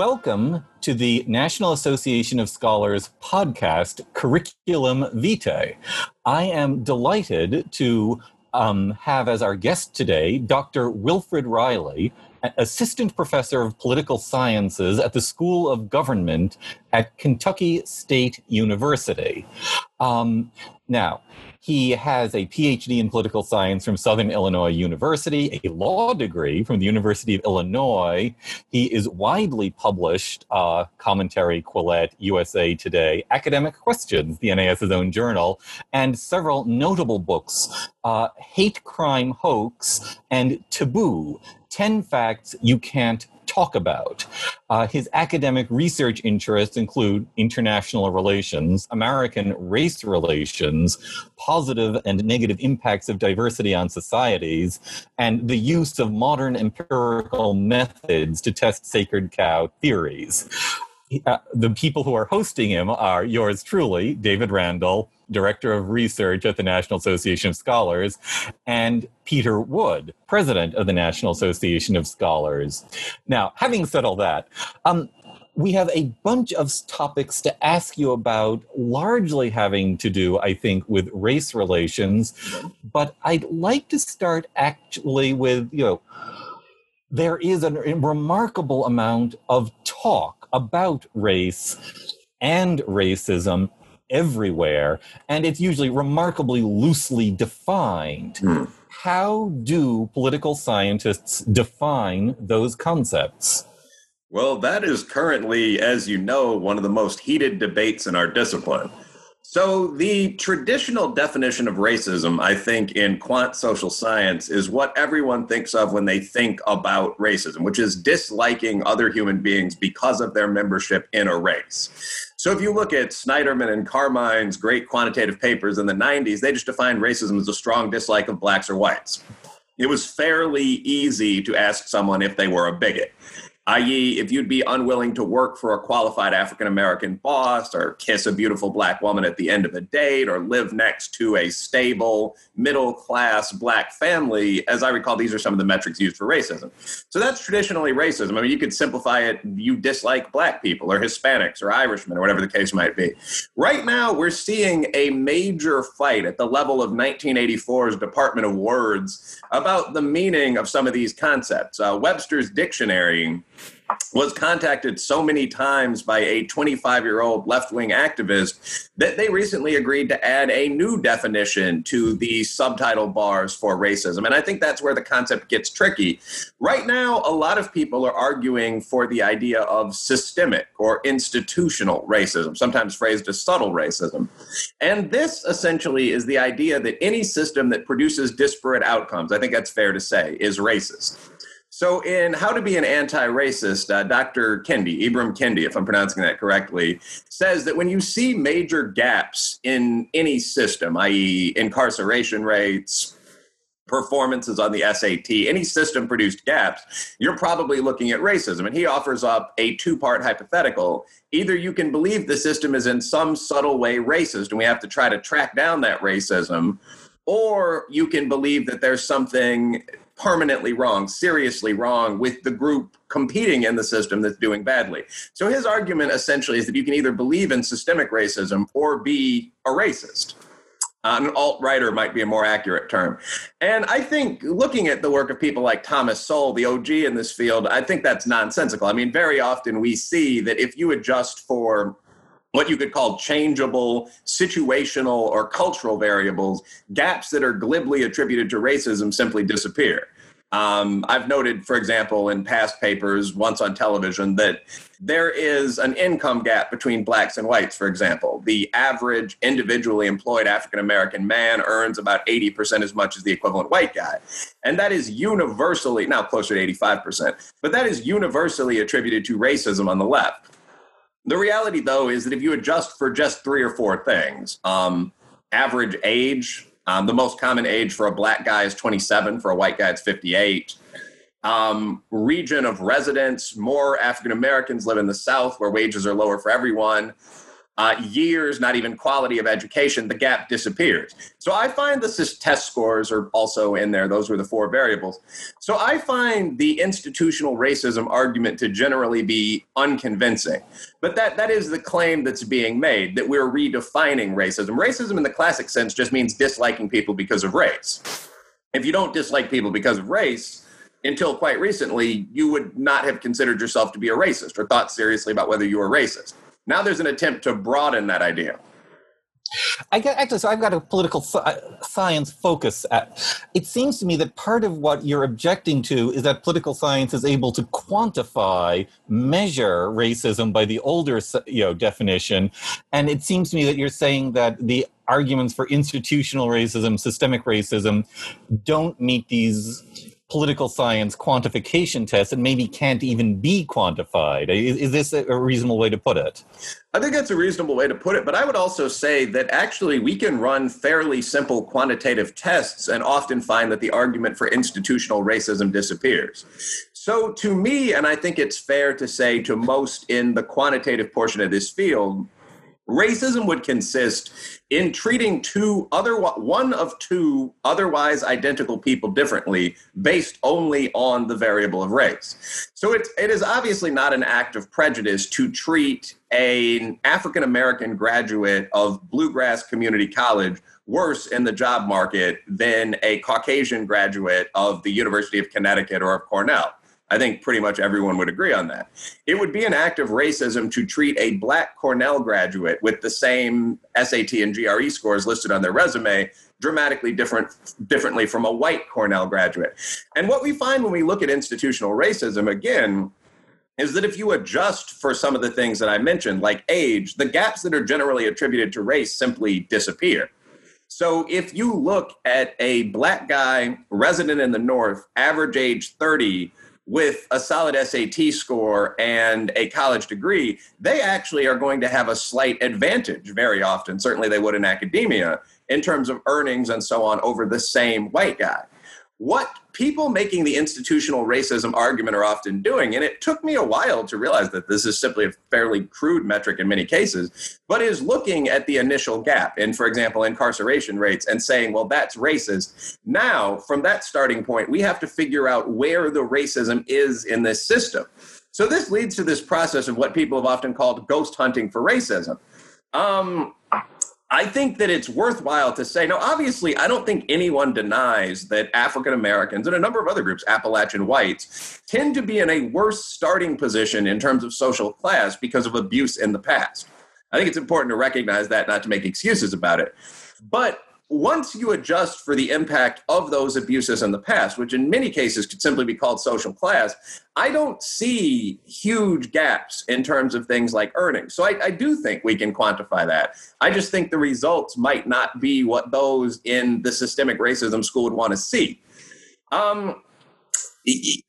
Welcome to the National Association of Scholars podcast, Curriculum Vitae. I am delighted to um, have as our guest today Dr. Wilfred Reilly, Assistant Professor of Political Sciences at the School of Government at Kentucky State University. Um, now, he has a PhD in political science from Southern Illinois University, a law degree from the University of Illinois. He is widely published, uh, Commentary, Quillette, USA Today, Academic Questions, the NAS's own journal, and several notable books uh, Hate Crime Hoax and Taboo 10 Facts You Can't talk about. Uh, his academic research interests include international relations, American race relations, positive and negative impacts of diversity on societies, and the use of modern empirical methods to test sacred cow theories. Uh, the people who are hosting him are yours truly, David Randall, Director of Research at the National Association of Scholars, and Peter Wood, President of the National Association of Scholars. Now, having said all that, um, we have a bunch of topics to ask you about, largely having to do, I think, with race relations. But I'd like to start actually with, you know, there is a remarkable amount of talk about race and racism everywhere, and it's usually remarkably loosely defined. Mm. How do political scientists define those concepts? Well, that is currently, as you know, one of the most heated debates in our discipline. So, the traditional definition of racism, I think, in quant social science is what everyone thinks of when they think about racism, which is disliking other human beings because of their membership in a race. So, if you look at Sniderman and Carmines' great quantitative papers in the 90s, they just defined racism as a strong dislike of blacks or whites. It was fairly easy to ask someone if they were a bigot i.e., if you'd be unwilling to work for a qualified African American boss, or kiss a beautiful black woman at the end of a date, or live next to a stable, middle class black family, as I recall, these are some of the metrics used for racism. So that's traditionally racism. I mean, you could simplify it you dislike black people, or Hispanics, or Irishmen, or whatever the case might be. Right now, we're seeing a major fight at the level of 1984's Department of Words about the meaning of some of these concepts. Uh, Webster's Dictionary was contacted so many times by a 25 year old left wing activist that they recently agreed to add a new definition to the subtitle bars for racism. And I think that's where the concept gets tricky. Right now, a lot of people are arguing for the idea of systemic or institutional racism, sometimes phrased as subtle racism. And this essentially is the idea that any system that produces disparate outcomes, I think that's fair to say, is racist. So, in How to Be an Anti Racist, uh, Dr. Kendi, Ibram Kendi, if I'm pronouncing that correctly, says that when you see major gaps in any system, i.e., incarceration rates, performances on the SAT, any system produced gaps, you're probably looking at racism. And he offers up a two part hypothetical. Either you can believe the system is in some subtle way racist, and we have to try to track down that racism, or you can believe that there's something permanently wrong, seriously wrong with the group competing in the system that's doing badly. So his argument essentially is that you can either believe in systemic racism or be a racist. Uh, an alt-righter might be a more accurate term. And I think looking at the work of people like Thomas Sowell, the OG in this field, I think that's nonsensical. I mean, very often we see that if you adjust for what you could call changeable, situational, or cultural variables, gaps that are glibly attributed to racism simply disappear. Um, I've noted, for example, in past papers, once on television, that there is an income gap between blacks and whites, for example. The average individually employed African American man earns about 80% as much as the equivalent white guy. And that is universally, now closer to 85%, but that is universally attributed to racism on the left. The reality, though, is that if you adjust for just three or four things, um, average age, um, the most common age for a black guy is 27, for a white guy, it's 58. Um, region of residence, more African Americans live in the South where wages are lower for everyone. Uh, years, not even quality of education, the gap disappears. So I find the test scores are also in there. Those were the four variables. So I find the institutional racism argument to generally be unconvincing. But that, that is the claim that's being made that we're redefining racism. Racism in the classic sense just means disliking people because of race. If you don't dislike people because of race, until quite recently, you would not have considered yourself to be a racist or thought seriously about whether you were racist. Now there's an attempt to broaden that idea. I get actually, so I've got a political uh, science focus. At, it seems to me that part of what you're objecting to is that political science is able to quantify, measure racism by the older, you know, definition, and it seems to me that you're saying that the arguments for institutional racism, systemic racism, don't meet these political science quantification test and maybe can't even be quantified. Is, is, this a reasonable way to put it? I think that's a reasonable way to put it, but I would also say that actually we can run fairly simple quantitative tests and often find that the argument for institutional racism disappears. So, to me, and I think it's fair to say to most in the quantitative portion of this field, Racism would consist in treating two other one of two otherwise identical people differently based only on the variable of race. So it, it is obviously not an act of prejudice to treat an African American graduate of Bluegrass Community College worse in the job market than a Caucasian graduate of the University of Connecticut or of Cornell. I think pretty much everyone would agree on that. It would be an act of racism to treat a black Cornell graduate with the same SAT and GRE scores listed on their resume dramatically different differently from a white Cornell graduate. And what we find when we look at institutional racism again is that if you adjust for some of the things that I mentioned like age, the gaps that are generally attributed to race simply disappear. So if you look at a black guy resident in the north, average age 30, with a solid SAT score and a college degree, they actually are going to have a slight advantage very often. Certainly, they would in academia in terms of earnings and so on over the same white guy what people making the institutional racism argument are often doing, and it took me a while to realize that this is simply a fairly crude metric in many cases, but is looking at the initial gap in, for example, incarceration rates and saying, well, that's racist. Now, from that starting point, we have to figure out where the racism is in this system. So this leads to this process of what people have often called ghost hunting for racism. Um, I think that it's worthwhile to say, now, obviously, I don't think anyone denies that African Americans and a number of other groups, Appalachian whites, tend to be in a worse starting position in terms of social class because of abuse in the past. I think it's important to recognize that, not to make excuses about it. But once you adjust for the impact of those abuses in the past, which in many cases could simply be called social class, I don't see huge gaps in terms of things like earnings. So I, I, do think we can quantify that. I just think the results might not be what those in the systemic racism school would want to see. Um,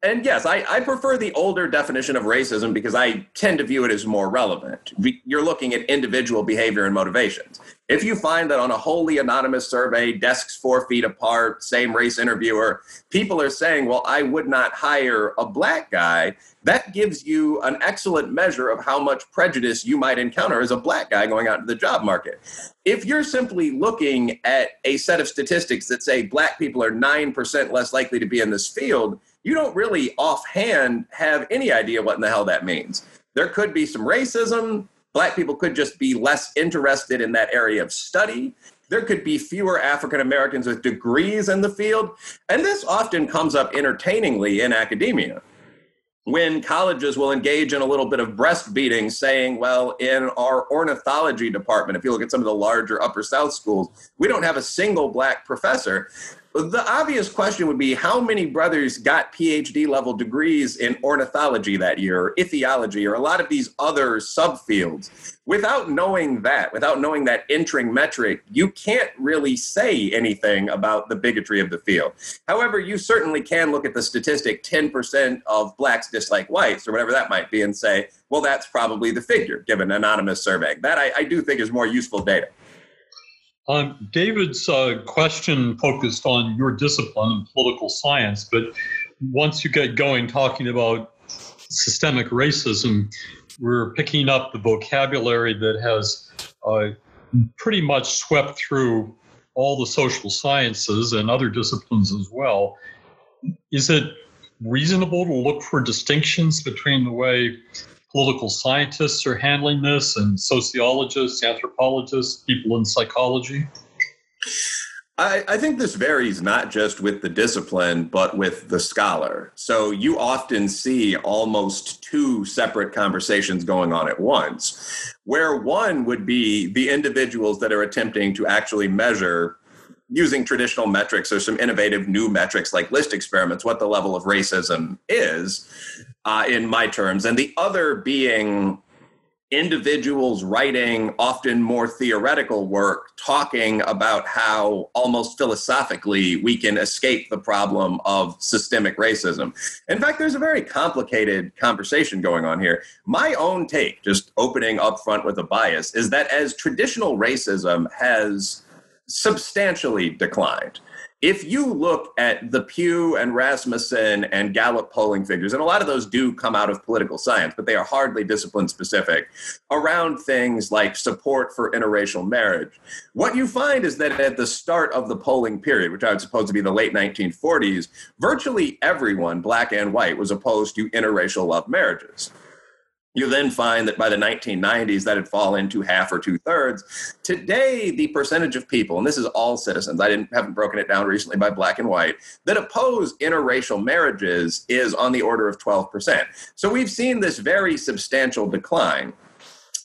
and yes, I, I, prefer the older definition of racism because I tend to view it as more relevant. You're looking at individual behavior and motivations. If you find that on a wholly anonymous survey, desks four feet apart, same race interviewer, people are saying, well, I would not hire a black guy, that gives you an excellent measure of how much prejudice you might encounter as a black guy going out into the job market. If you're simply looking at a set of statistics that say black people are 9% less likely to be in this field, you don't really offhand have any idea what in the hell that means. There could be some racism. Black people could just be less interested in that area of study. There could be fewer African Americans with degrees in the field. And this often comes up entertainingly in academia when colleges will engage in a little bit of breastfeeding, saying, well, in our ornithology department, if you look at some of the larger upper South schools, we don't have a single black professor. The obvious question would be how many brothers got PhD level degrees in ornithology that year, or ichthyology, or a lot of these other subfields? Without knowing that, without knowing that entering metric, you can't really say anything about the bigotry of the field. However, you certainly can look at the statistic 10% of blacks dislike whites, or whatever that might be, and say, well, that's probably the figure given anonymous survey. That I, I do think is more useful data. Um, David's uh, question focused on your discipline in political science, but once you get going talking about systemic racism, we're picking up the vocabulary that has uh, pretty much swept through all the social sciences and other disciplines as well. Is it reasonable to look for distinctions between the way political scientists are handling this and sociologists, anthropologists, people in psychology? I, I, think this varies not just with the discipline, but with the scholar. So you often see almost two separate conversations going on at once, where one would be the individuals that are attempting to actually measure using traditional metrics or some innovative new metrics like list experiments what the level of racism is uh, in my terms and the other being individuals writing often more theoretical work talking about how almost philosophically we can escape the problem of systemic racism. In fact, there's a very complicated conversation going on here. My own take, just opening up front with a bias, is that as traditional racism has substantially declined. If you look at the Pew and Rasmussen and Gallup polling figures, and a lot of those do come out of political science, but they are hardly discipline specific, around things like support for interracial marriage, what you find is that at the start of the polling period, which I would suppose to be the late 1940s, virtually everyone, black and white, was opposed to interracial love marriages. You then find that by the 1990s, that had fallen to half or two thirds. Today, the percentage of people, and this is all citizens, I didn't haven't broken it down recently by black and white, that oppose interracial marriages is on the order of 12%. So we've seen this very substantial decline.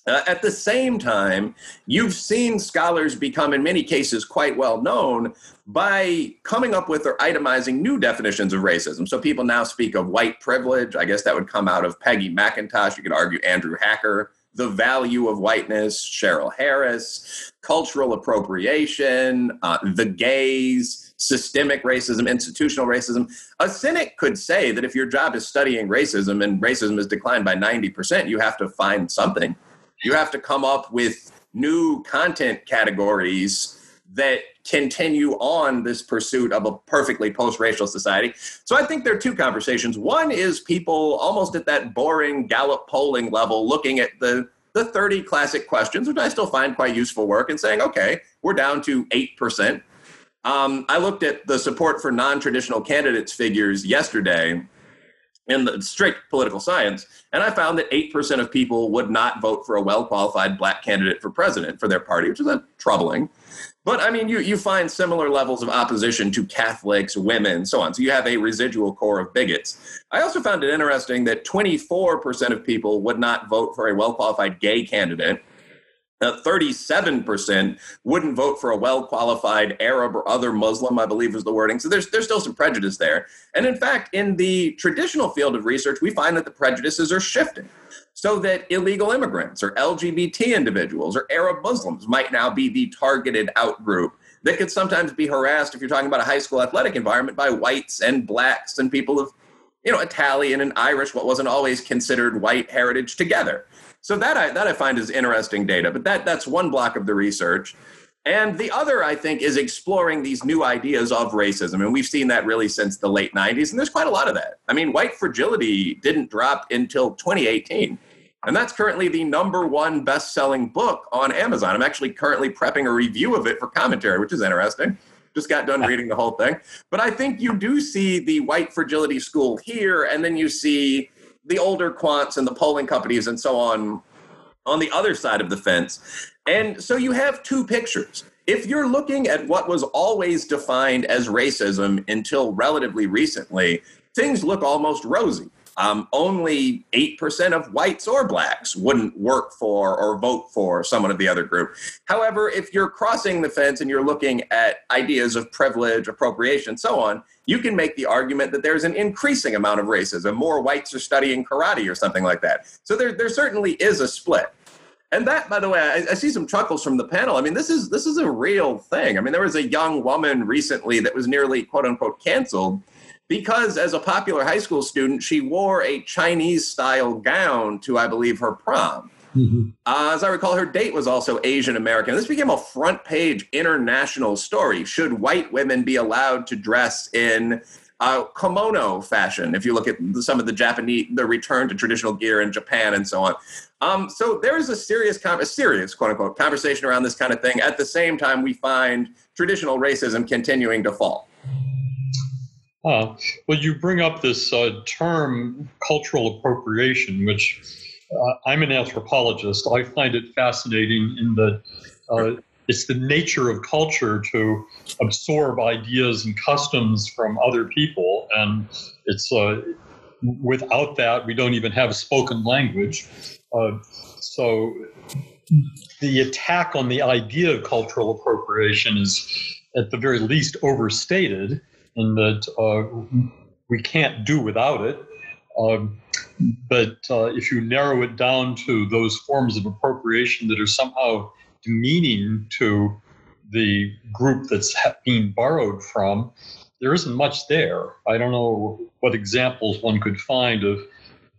Uh, at the same time, you've seen scholars become, in many cases, quite well known by coming up with or itemizing new definitions of racism. So people now speak of white privilege. I guess that would come out of Peggy McIntosh. You could argue Andrew Hacker. The value of whiteness, Cheryl Harris, cultural appropriation, uh, the gaze, systemic racism, institutional racism. A cynic could say that if your job is studying racism and racism has declined by 90%, you have to find something you have to come up with new content categories that continue on this pursuit of a perfectly post-racial society. So I think there are two conversations. One is people almost at that boring Gallup polling level looking at the the 30 classic questions, which I still find quite useful work, and saying, okay, we're down to 8%. Um, I looked at the support for non traditional candidates figures yesterday, in the strict political science. And I found that 8% of people would not vote for a well qualified black candidate for president for their party, which is troubling. But I mean, you, you find similar levels of opposition to Catholics, women, so on. So you have a residual core of bigots. I also found it interesting that 24% of people would not vote for a well qualified gay candidate uh, 37% wouldn't vote for a well-qualified Arab or other Muslim, I believe was the wording. So there's there's still some prejudice there. And in fact, in the traditional field of research, we find that the prejudices are shifting. So that illegal immigrants or LGBT individuals or Arab Muslims might now be the targeted out group that could sometimes be harassed if you're talking about a high school athletic environment by whites and blacks and people of you know Italian and Irish, what wasn't always considered white heritage together. So that I that I find is interesting data, but that that's one block of the research. And the other, I think, is exploring these new ideas of racism. And we've seen that really since the late 90s. And there's quite a lot of that. I mean, white fragility didn't drop until 2018. And that's currently the number one best selling book on Amazon. I'm actually currently prepping a review of it for commentary, which is interesting. Just got done reading the whole thing. But I think you do see the white fragility school here, and then you see the older quants and the polling companies and so on on the other side of the fence. And so you have two pictures. If you're looking at what was always defined as racism until relatively recently, things look almost rosy um, only 8% of whites or blacks wouldn't work for or vote for someone of the other group. However, if you're crossing the fence and you're looking at ideas of privilege, appropriation, so on, you can make the argument that there's an increasing amount of racism. More whites are studying karate or something like that. So there, there certainly is a split. And that, by the way, I, I, see some chuckles from the panel. I mean, this is this is a real thing. I mean, there was a young woman recently that was nearly quote unquote canceled because as a popular high school student, she wore a Chinese style gown to, I believe, her prom. Mm-hmm. Uh, as I recall, her date was also Asian American. This became a front page international story. Should white women be allowed to dress in Uh, kimono fashion, if you look at some of the Japanese, the return to traditional gear in Japan and so on. Um, so there is a serious, a serious quote unquote conversation around this kind of thing. At the same time, we find traditional racism continuing to fall. Uh, well, you bring up this uh, term cultural appropriation, which uh, I'm an anthropologist. I find it fascinating in that uh, it's the nature of culture to absorb ideas and customs from other people, and it's uh, without that we don't even have a spoken language. Uh, so the attack on the idea of cultural appropriation is, at the very least, overstated in that uh, we can't do without it. Um, but uh, if you narrow it down to those forms of appropriation that are somehow demeaning to the group that's being borrowed from, there isn't much there. I don't know what examples one could find of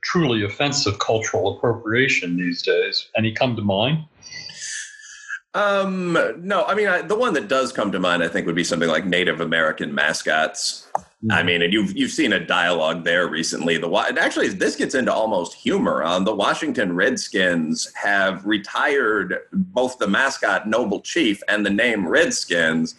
truly offensive cultural appropriation these days. Any come to mind? Um, no, I mean, I, the one that does come to mind, I think, would be something like Native American mascots. Mm-hmm. I mean, and you've you've seen a dialogue there recently. The actually, this gets into almost humor. Um, the Washington Redskins have retired both the mascot Noble Chief and the name Redskins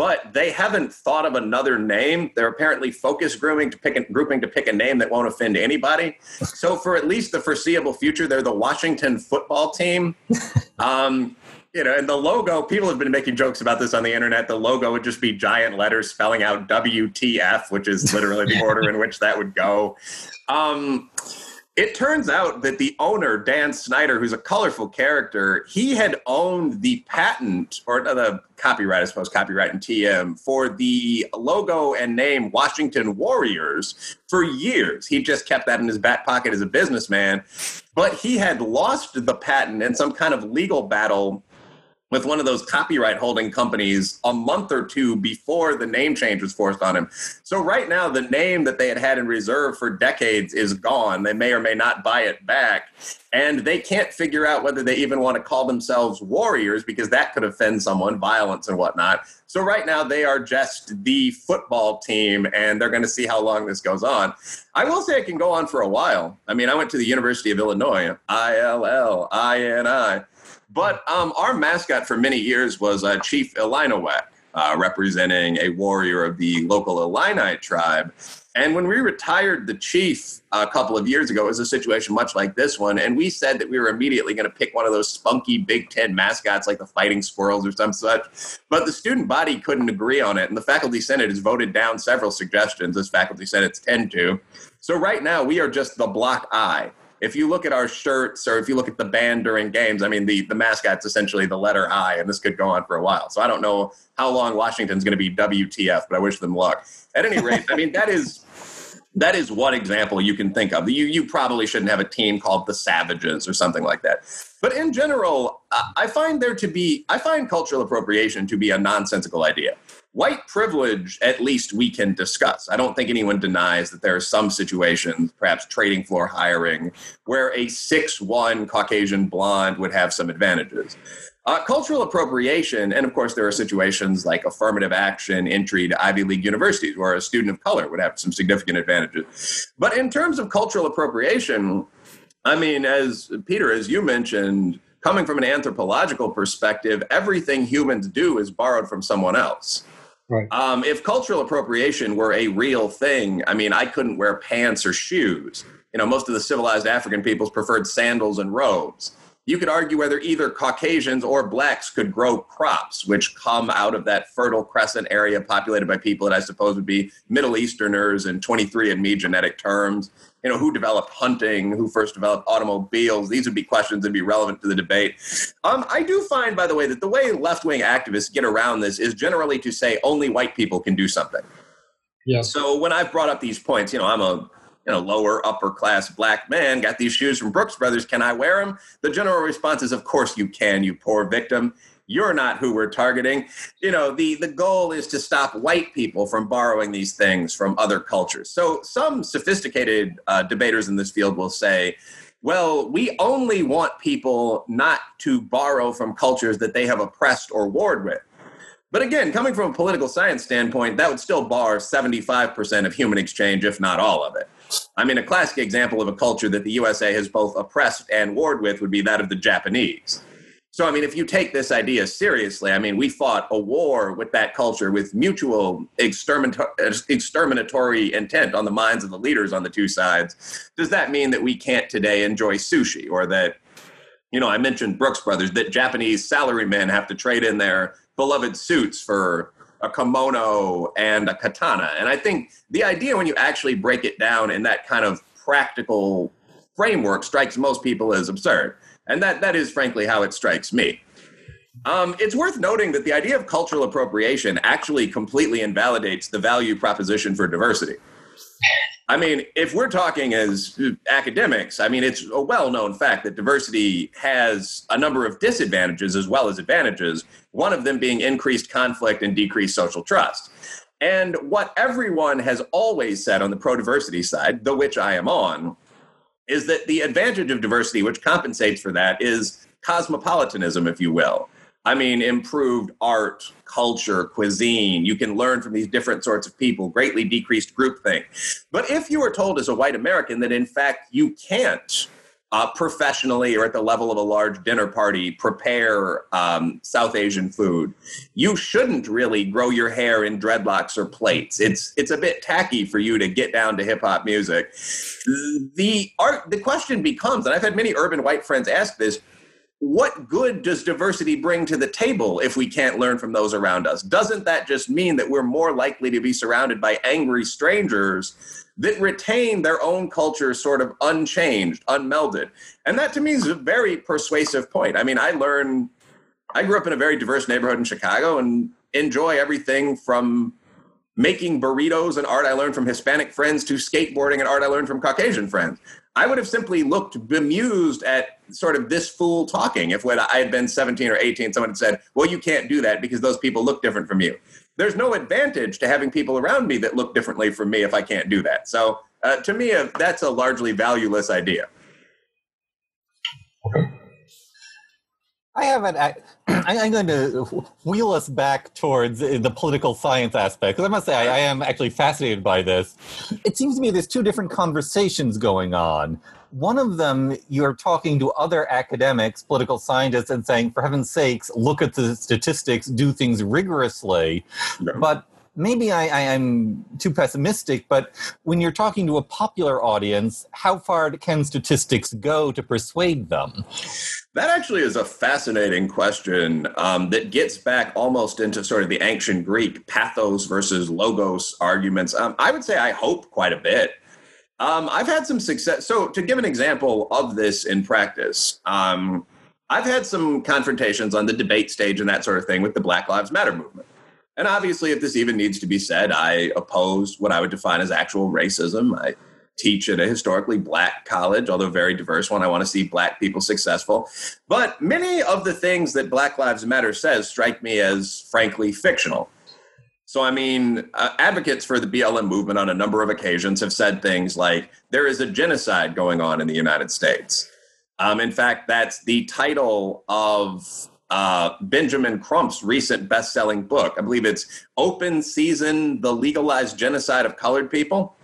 but they haven't thought of another name. They're apparently focus grooming to pick a, grouping to pick a name that won't offend anybody. So for at least the foreseeable future, they're the Washington football team. Um, you know, and the logo, people have been making jokes about this on the internet. The logo would just be giant letters spelling out WTF, which is literally the order in which that would go. Um, it turns out that the owner, Dan Snyder, who's a colorful character, he had owned the patent or the copyright, I suppose, copyright and TM for the logo and name Washington Warriors for years. He just kept that in his back pocket as a businessman. But he had lost the patent in some kind of legal battle with one of those copyright holding companies a month or two before the name change was forced on him. So right now, the name that they had had in reserve for decades is gone. They may or may not buy it back. And they can't figure out whether they even want to call themselves warriors because that could offend someone, violence and whatnot. So right now, they are just the football team, and they're going to see how long this goes on. I will say it can go on for a while. I mean, I went to the University of Illinois, I L L I N I but um, our mascot for many years was uh, Chief Illiniwek, uh, representing a warrior of the local Illini tribe. And when we retired the chief a couple of years ago, it was a situation much like this one. And we said that we were immediately going to pick one of those spunky Big Ten mascots like the Fighting Squirrels or some such. But the student body couldn't agree on it. And the faculty senate has voted down several suggestions, as faculty senates tend to. So right now, we are just the block I if you look at our shirts or if you look at the band during games, I mean, the, the mascot's essentially the letter I, and this could go on for a while. So I don't know how long Washington's going to be WTF, but I wish them luck. At any rate, I mean, that is that is one example you can think of. You, you probably shouldn't have a team called the Savages or something like that. But in general, I find there to be, I find cultural appropriation to be a nonsensical idea. White privilege, at least we can discuss. I don't think anyone denies that there are some situations, perhaps trading floor hiring, where a six-one Caucasian blonde would have some advantages. Uh, cultural appropriation, and of course, there are situations like affirmative action entry to Ivy League universities where a student of color would have some significant advantages. But in terms of cultural appropriation, I mean, as Peter, as you mentioned, coming from an anthropological perspective, everything humans do is borrowed from someone else. Right. Um, if cultural appropriation were a real thing, I mean, I couldn't wear pants or shoes. You know, most of the civilized African peoples preferred sandals and robes. You could argue whether either Caucasians or blacks could grow crops, which come out of that fertile crescent area populated by people that I suppose would be Middle Easterners in 23andMe genetic terms you know, who developed hunting, who first developed automobiles. These would be questions that would be relevant to the debate. Um, I do find, by the way, that the way left wing activists get around this is generally to say only white people can do something. Yeah. So when I've brought up these points, you know, I'm a you know lower upper class black man, got these shoes from Brooks Brothers. Can I wear them? The general response is, of course you can, you poor victim you're not who we're targeting you know the the goal is to stop white people from borrowing these things from other cultures so some sophisticated uh, debaters in this field will say well we only want people not to borrow from cultures that they have oppressed or warred with But again, coming from a political science standpoint, that would still bar 75% of human exchange, if not all of it. I mean, a classic example of a culture that the USA has both oppressed and warred with would be that of the Japanese. So, I mean, if you take this idea seriously, I mean, we fought a war with that culture with mutual exterminatory intent on the minds of the leaders on the two sides. Does that mean that we can't today enjoy sushi or that, you know, I mentioned Brooks Brothers, that Japanese salarymen have to trade in their beloved suits for a kimono and a katana? And I think the idea when you actually break it down in that kind of practical framework strikes most people as absurd. And that, that is frankly how it strikes me. Um, it's worth noting that the idea of cultural appropriation actually completely invalidates the value proposition for diversity. I mean, if we're talking as academics, I mean, it's a well known fact that diversity has a number of disadvantages as well as advantages, one of them being increased conflict and decreased social trust. And what everyone has always said on the pro diversity side, the which I am on, is that the advantage of diversity, which compensates for that, is cosmopolitanism, if you will. I mean, improved art, culture, cuisine. You can learn from these different sorts of people, greatly decreased groupthink. But if you are told as a white American that in fact you can't uh, professionally or at the level of a large dinner party prepare um, South Asian food. You shouldn't really grow your hair in dreadlocks or plaits. It's it's a bit tacky for you to get down to hip hop music. The art the question becomes, and I've had many urban white friends ask this. What good does diversity bring to the table if we can't learn from those around us? Doesn't that just mean that we're more likely to be surrounded by angry strangers that retain their own culture sort of unchanged, unmelded. And that to me is a very persuasive point. I mean, I learn, I grew up in a very diverse neighborhood in Chicago and enjoy everything from making burritos and art I learned from Hispanic friends to skateboarding and art I learned from Caucasian friends. I would have simply looked bemused at sort of this fool talking if when I had been 17 or 18, someone had said, Well, you can't do that because those people look different from you there's no advantage to having people around me that look differently from me if I can't do that. So uh, to me, uh, that's a largely valueless idea. I haven't. I, am going to wheel us back towards the political science aspect because I must say I, I, am actually fascinated by this. It seems to me there's two different conversations going on. One of them, you're talking to other academics, political scientists, and saying, for heaven's sakes, look at the statistics, do things rigorously. But maybe I, am too pessimistic, but when you're talking to a popular audience, how far can statistics go to persuade them? That actually is a fascinating question um, that gets back almost into sort of the ancient Greek pathos versus logos arguments. Um, I would say I hope quite a bit. Um, I've had some success. So, to give an example of this in practice, um, I've had some confrontations on the debate stage and that sort of thing with the Black Lives Matter movement. And obviously, if this even needs to be said, I oppose what I would define as actual racism. I teach at a historically black college, although very diverse one. I want to see black people successful. But many of the things that Black Lives Matter says strike me as frankly fictional. So, I mean, uh, advocates for the BLM movement on a number of occasions have said things like there is a genocide going on in the United States. Um, in fact, that's the title of uh, Benjamin Crump's recent best selling book. I believe it's Open Season The Legalized Genocide of Colored People.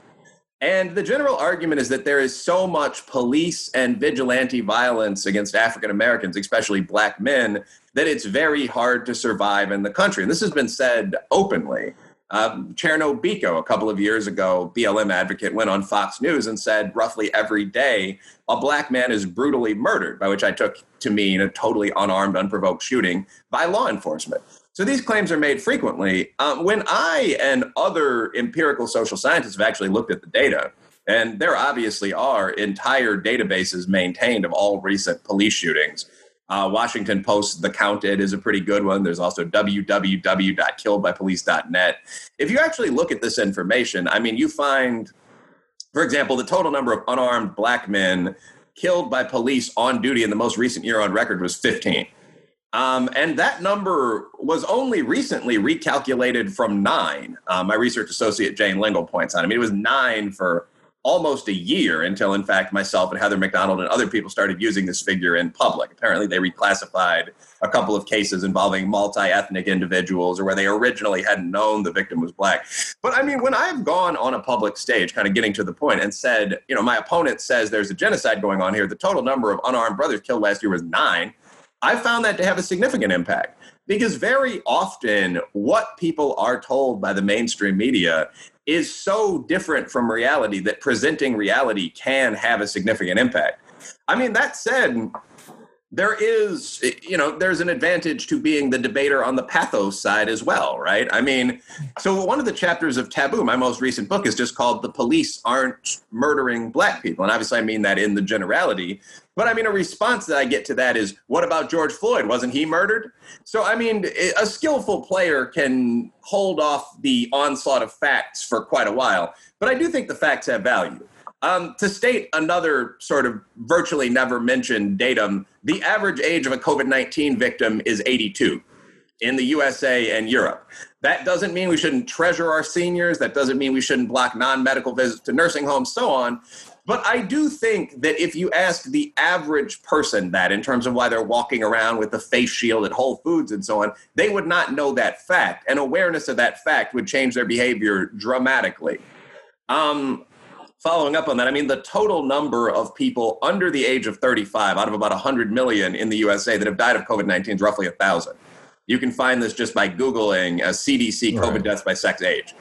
And the general argument is that there is so much police and vigilante violence against African Americans, especially black men, that it's very hard to survive in the country. And this has been said openly. Um, Cherno Biko, a couple of years ago, BLM advocate, went on Fox News and said roughly every day a black man is brutally murdered, by which I took to mean a totally unarmed, unprovoked shooting by law enforcement. So these claims are made frequently. Um, when I and other empirical social scientists have actually looked at the data, and there obviously are entire databases maintained of all recent police shootings uh, Washington Post, The Counted is a pretty good one. There's also www.killedbypolice.net. If you actually look at this information, I mean, you find, for example, the total number of unarmed black men killed by police on duty in the most recent year on record was 15. Um, and that number was only recently recalculated from nine. Um, my research associate Jane Lingle points out. I mean, it was nine for almost a year until, in fact, myself and Heather Mac Donald and other people started using this figure in public. Apparently, they reclassified a couple of cases involving multi ethnic individuals or where they originally hadn't known the victim was black. But I mean, when I've gone on a public stage, kind of getting to the point, and said, you know, my opponent says there's a genocide going on here, the total number of unarmed brothers killed last year was nine. I found that to have a significant impact because very often what people are told by the mainstream media is so different from reality that presenting reality can have a significant impact. I mean, that said, there is, you know, there's an advantage to being the debater on the pathos side as well, right? I mean, so one of the chapters of Taboo, my most recent book, is just called The Police Aren't Murdering Black People. And obviously, I mean that in the generality. But I mean, a response that I get to that is, what about George Floyd? Wasn't he murdered? So, I mean, a skillful player can hold off the onslaught of facts for quite a while. But I do think the facts have value. Um, to state another sort of virtually never mentioned datum, the average age of a COVID 19 victim is 82 in the USA and Europe. That doesn't mean we shouldn't treasure our seniors. That doesn't mean we shouldn't block non medical visits to nursing homes, so on. But I do think that if you ask the average person that in terms of why they're walking around with the face shield at Whole Foods and so on, they would not know that fact. And awareness of that fact would change their behavior dramatically. Um, following up on that, I mean, the total number of people under the age of 35 out of about 100 million in the USA that have died of COVID 19 is roughly 1,000. You can find this just by Googling uh, a CDC COVID right. deaths by sex age.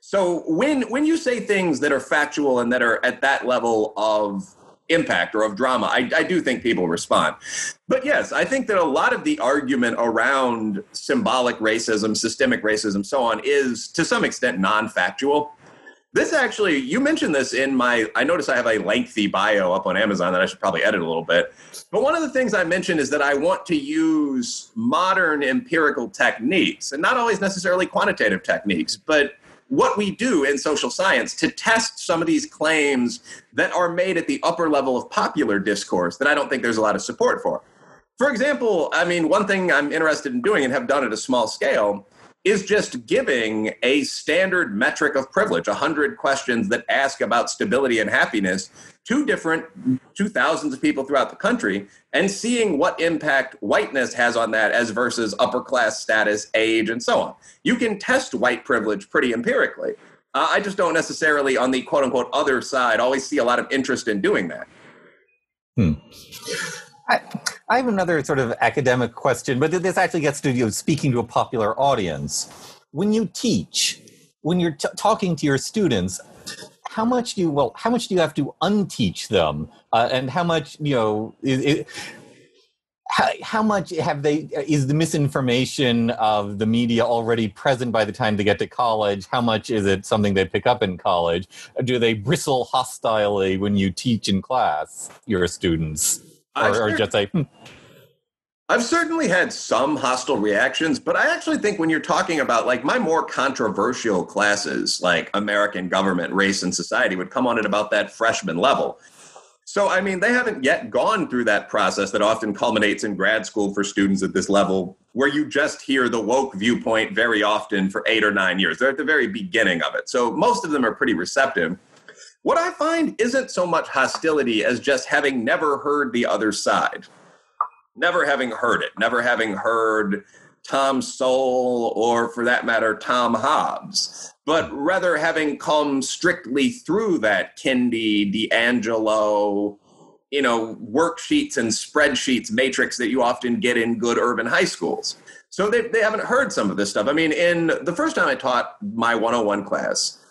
So when when you say things that are factual and that are at that level of impact or of drama, I, I do think people respond. But yes, I think that a lot of the argument around symbolic racism, systemic racism, so on, is to some extent non-factual. This actually, you mentioned this in my, I notice I have a lengthy bio up on Amazon that I should probably edit a little bit. But one of the things I mentioned is that I want to use modern empirical techniques and not always necessarily quantitative techniques, but what we do in social science to test some of these claims that are made at the upper level of popular discourse that I don't think there's a lot of support for. For example, I mean, one thing I'm interested in doing and have done at a small scale is just giving a standard metric of privilege 100 questions that ask about stability and happiness to different to thousands of people throughout the country and seeing what impact whiteness has on that as versus upper class status age and so on. You can test white privilege pretty empirically. Uh, i just don't necessarily on the quote unquote other side always see a lot of interest in doing that. Hmm. I, I have another sort of academic question, but this actually gets to you know, speaking to a popular audience. When you teach, when you're t- talking to your students, how much do you well? How much do you have to unteach them, uh, and how much you know? How, how, much have they is the misinformation of the media already present by the time they get to college how much is it something they pick up in college do they bristle hostilely when you teach in class your students or, or just say, hmm. I've certainly had some hostile reactions, but I actually think when you're talking about like my more controversial classes, like American government, race, and society, would come on at about that freshman level. So, I mean, they haven't yet gone through that process that often culminates in grad school for students at this level, where you just hear the woke viewpoint very often for eight or nine years. They're at the very beginning of it. So, most of them are pretty receptive. What I find isn't so much hostility as just having never heard the other side, never having heard it, never having heard Tom Sowell or, for that matter, Tom Hobbes, but rather having come strictly through that Kendi, DiAngelo, you know, worksheets and spreadsheets matrix that you often get in good urban high schools. So they, they haven't heard some of this stuff. I mean, in the first time I taught my 101 class,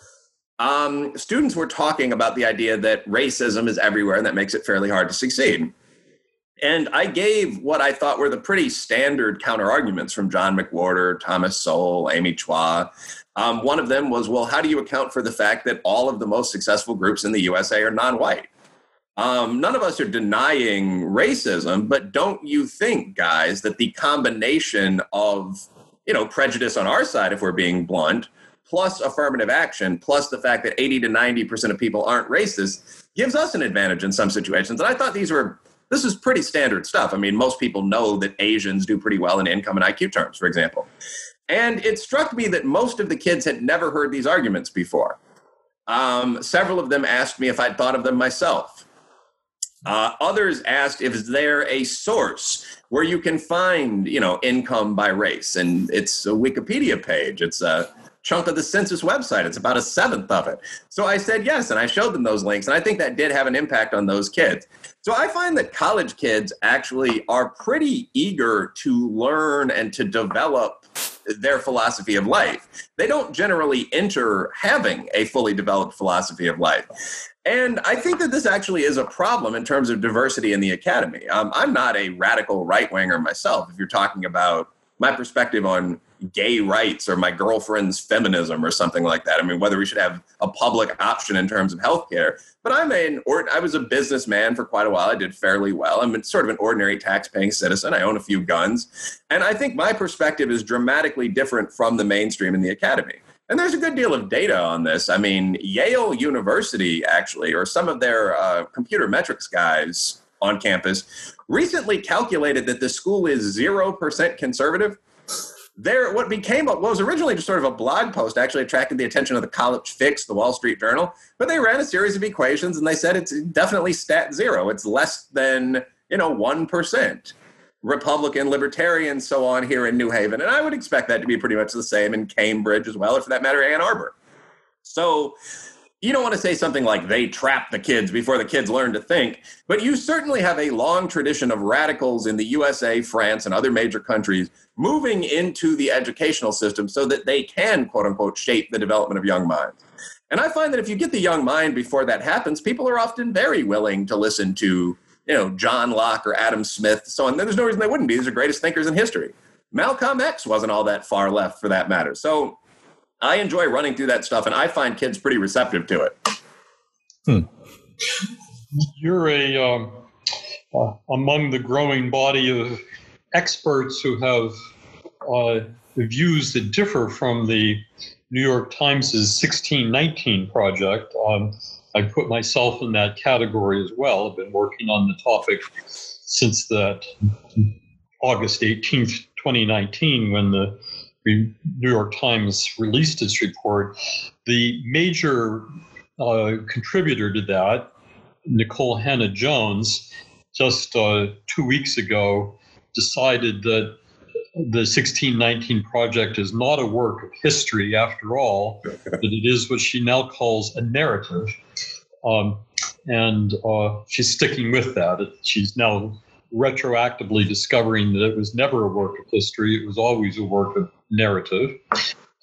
um, students were talking about the idea that racism is everywhere and that makes it fairly hard to succeed. And I gave what I thought were the pretty standard counter arguments from John McWhorter, Thomas Sowell, Amy Chua. Um, one of them was, well, how do you account for the fact that all of the most successful groups in the USA are non white? Um, none of us are denying racism, but don't you think, guys, that the combination of you know prejudice on our side, if we're being blunt, plus affirmative action, plus the fact that 80 to 90% of people aren't racist, gives us an advantage in some situations. And I thought these were, this is pretty standard stuff. I mean, most people know that Asians do pretty well in income and IQ terms, for example. And it struck me that most of the kids had never heard these arguments before. Um, several of them asked me if I'd thought of them myself. Uh, others asked if there a source where you can find, you know, income by race, and it's a Wikipedia page. It's a chunk of the census website. It's about a seventh of it. So I said yes, and I showed them those links, and I think that did have an impact on those kids. So I find that college kids actually are pretty eager to learn and to develop their philosophy of life. They don't generally enter having a fully developed philosophy of life. And I think that this actually is a problem in terms of diversity in the academy. Um, I'm not a radical right winger myself, if you're talking about my perspective on gay rights or my girlfriend's feminism or something like that. I mean, whether we should have a public option in terms of healthcare. But I'm an, or I was a businessman for quite a while. I did fairly well. I'm sort of an ordinary tax-paying citizen. I own a few guns, and I think my perspective is dramatically different from the mainstream in the academy. And there's a good deal of data on this. I mean, Yale University, actually, or some of their uh, computer metrics guys on campus, recently calculated that the school is 0% conservative. There, what became what was originally just sort of a blog post actually attracted the attention of the College Fix, the Wall Street Journal. But they ran a series of equations and they said it's definitely stat zero. It's less than you know one percent. Republican, Libertarian, so on here in New Haven. And I would expect that to be pretty much the same in Cambridge as well, or for that matter, Ann Arbor. So you don't want to say something like they trap the kids before the kids learn to think, but you certainly have a long tradition of radicals in the USA, France, and other major countries moving into the educational system so that they can, quote unquote, shape the development of young minds. And I find that if you get the young mind before that happens, people are often very willing to listen to you know, John Locke or Adam Smith, so on. There's no reason they wouldn't be. These are greatest thinkers in history. Malcolm X wasn't all that far left for that matter. So I enjoy running through that stuff, and I find kids pretty receptive to it. Hmm. You're a um, uh, among the growing body of experts who have uh, views that differ from the New York Times' 1619 project. Um, I put myself in that category as well. I've been working on the topic since that August 18th, 2019, when the New York Times released its report. The major uh, contributor to that, Nikole Hannah-Jones, just uh, two weeks ago decided that the 1619 project is not a work of history after all, that it is what she now calls a narrative. Um, and uh, she's sticking with that. She's now retroactively discovering that it was never a work of history, it was always a work of narrative.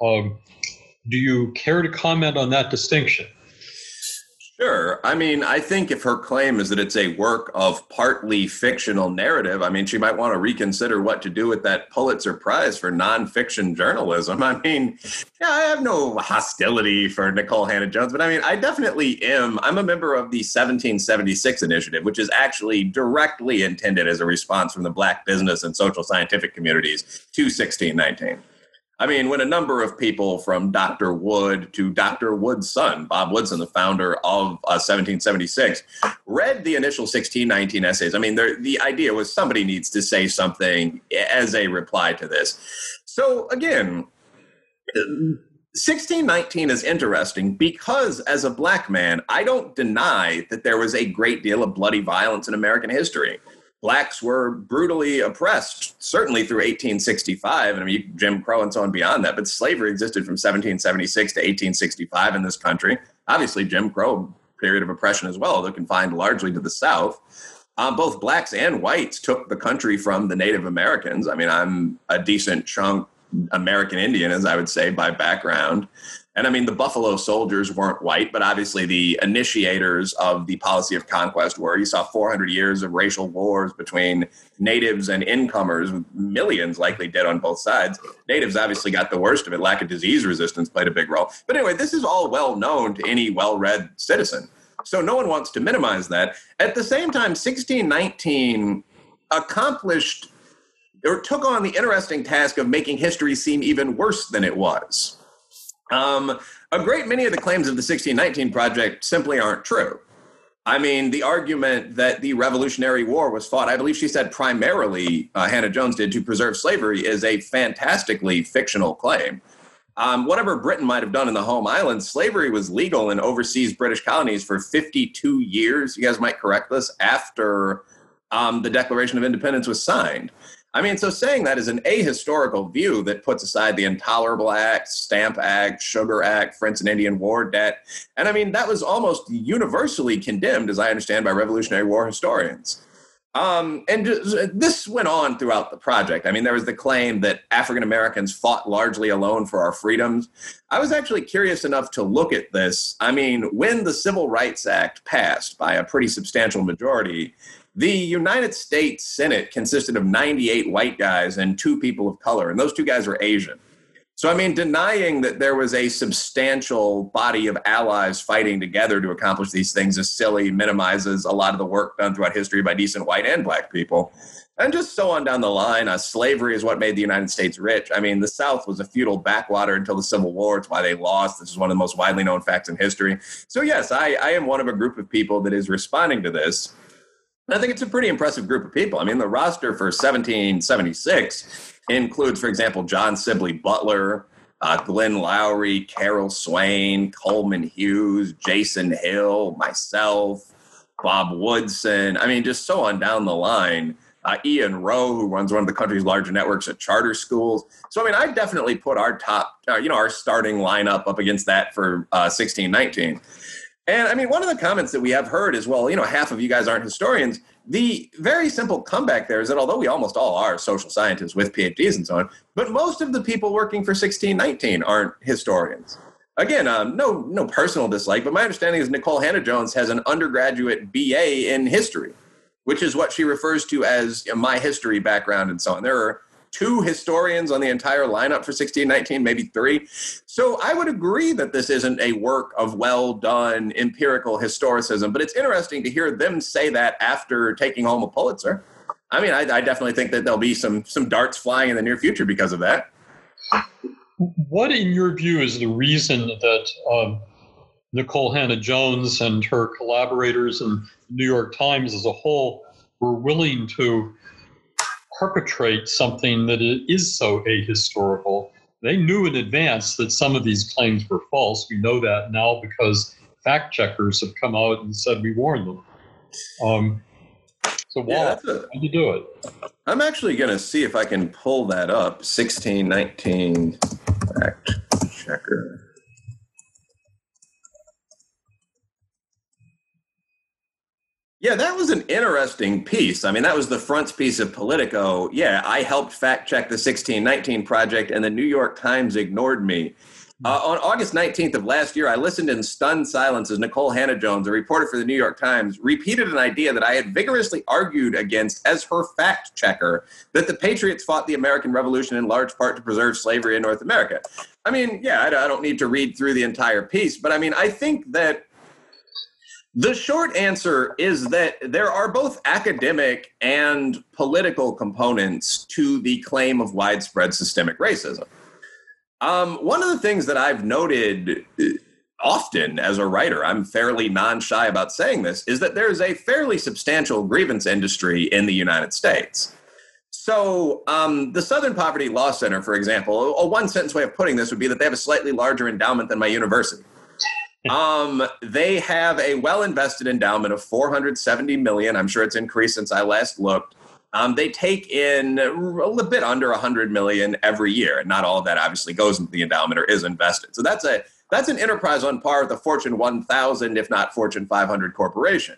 Um, do you care to comment on that distinction? Sure. I mean, I think if her claim is that it's a work of partly fictional narrative, I mean, she might want to reconsider what to do with that Pulitzer Prize for nonfiction journalism. I mean, yeah, I have no hostility for Nikole Hannah-Jones, but I mean, I definitely am. I'm a member of the 1776 Initiative, which is actually directly intended as a response from the Black business and social scientific communities to 1619. I mean, when a number of people from Dr. Wood to Dr. Wood's son, Bob Woodson, the founder of uh, 1776, read the initial 1619 essays, I mean, the idea was somebody needs to say something as a reply to this. So, again, 1619 is interesting because, as a black man, I don't deny that there was a great deal of bloody violence in American history blacks were brutally oppressed, certainly through 1865. And I mean, Jim Crow and so on beyond that. But slavery existed from 1776 to 1865 in this country. Obviously, Jim Crow period of oppression as well, though confined largely to the South. Um, both blacks and whites took the country from the Native Americans. I mean, I'm a decent chunk American Indian, as I would say, by background. And I mean, the Buffalo Soldiers weren't white, but obviously the initiators of the policy of conquest were. You saw 400 years of racial wars between natives and incomers, millions likely dead on both sides. Natives obviously got the worst of it. Lack of disease resistance played a big role. But anyway, this is all well known to any well read citizen. So no one wants to minimize that. At the same time, 1619 accomplished or took on the interesting task of making history seem even worse than it was. Um, a great many of the claims of the 1619 Project simply aren't true. I mean, the argument that the Revolutionary War was fought, I believe she said primarily, uh, Hannah-Jones did, to preserve slavery, is a fantastically fictional claim. um, whatever Britain might have done in the home islands, slavery was legal in overseas British colonies for 52 years. You guys might correct this after um, the Declaration of Independence was signed. I mean, so saying that is an ahistorical view that puts aside the Intolerable Act, Stamp Act, Sugar Act, French and Indian War debt. And I mean, that was almost universally condemned, as I understand, by Revolutionary War historians. Um, and this went on throughout the project. I mean, there was the claim that African Americans fought largely alone for our freedoms. I was actually curious enough to look at this. I mean, when the Civil Rights Act passed by a pretty substantial majority, the United States Senate consisted of 98 white guys and two people of color, and those two guys were Asian. So, I mean, denying that there was a substantial body of allies fighting together to accomplish these things is silly, minimizes a lot of the work done throughout history by decent white and black people. And just so on down the line, uh, slavery is what made the United States rich. I mean, the South was a feudal backwater until the Civil War. It's why they lost. This is one of the most widely known facts in history. So, yes, I, I am one of a group of people that is responding to this. I think it's a pretty impressive group of people. I mean, the roster for 1776 includes, for example, John Sibley Butler, uh, Glenn Loury, Carol Swain, Coleman Hughes, Jason Hill, myself, Bob Woodson. I mean, just so on down the line. Uh, Ian Rowe, who runs one of the country's larger networks of charter schools. So, I mean, I definitely put our top, uh, you know, our starting lineup up against that for uh, 16, 19. And I mean, one of the comments that we have heard is, well, you know, half of you guys aren't historians. The very simple comeback there is that although we almost all are social scientists with PhDs and so on, but most of the people working for 1619 aren't historians. Again, um, no, no personal dislike, but my understanding is Nikole Hannah-Jones has an undergraduate BA in history, which is what she refers to as my history background and so on. There are two historians on the entire lineup for 1619, maybe three. So I would agree that this isn't a work of well done empirical historicism, but it's interesting to hear them say that after taking home a Pulitzer. I mean, I, I definitely think that there'll be some some darts flying in the near future because of that. What, in your view, is the reason that um, Nikole Hannah-Jones and her collaborators and New York Times as a whole were willing to perpetrate something that is so ahistorical. They knew in advance that some of these claims were false. We know that now because fact checkers have come out and said we warned them. Um, so why yeah, did you do it? I'm actually going to see if I can pull that up. 1619 fact checker. Yeah, that was an interesting piece. I mean, that was the frontispiece of Politico. Yeah, I helped fact check the 1619 project, and the New York Times ignored me. Uh, on August 19th of last year, I listened in stunned silence as Nikole Hannah-Jones, a reporter for the New York Times, repeated an idea that I had vigorously argued against as her fact checker that the Patriots fought the American Revolution in large part to preserve slavery in North America. I mean, yeah, I don't need to read through the entire piece, but I mean, I think that the short answer is that there are both academic and political components to the claim of widespread systemic racism. Um, one of the things that I've noted uh, often as a writer, I'm fairly non shy about saying this, is that there's a fairly substantial grievance industry in the United States. So, um, the Southern Poverty Law Center, for example, a one sentence way of putting this would be that they have a slightly larger endowment than my university um, they have a well invested endowment of 470 million. I'm sure it's increased since I last looked. Um, they take in a little bit under 100 million every year, and not all of that obviously goes into the endowment or is invested. So that's a that's an enterprise on par with the Fortune 1000, if not Fortune 500 corporation.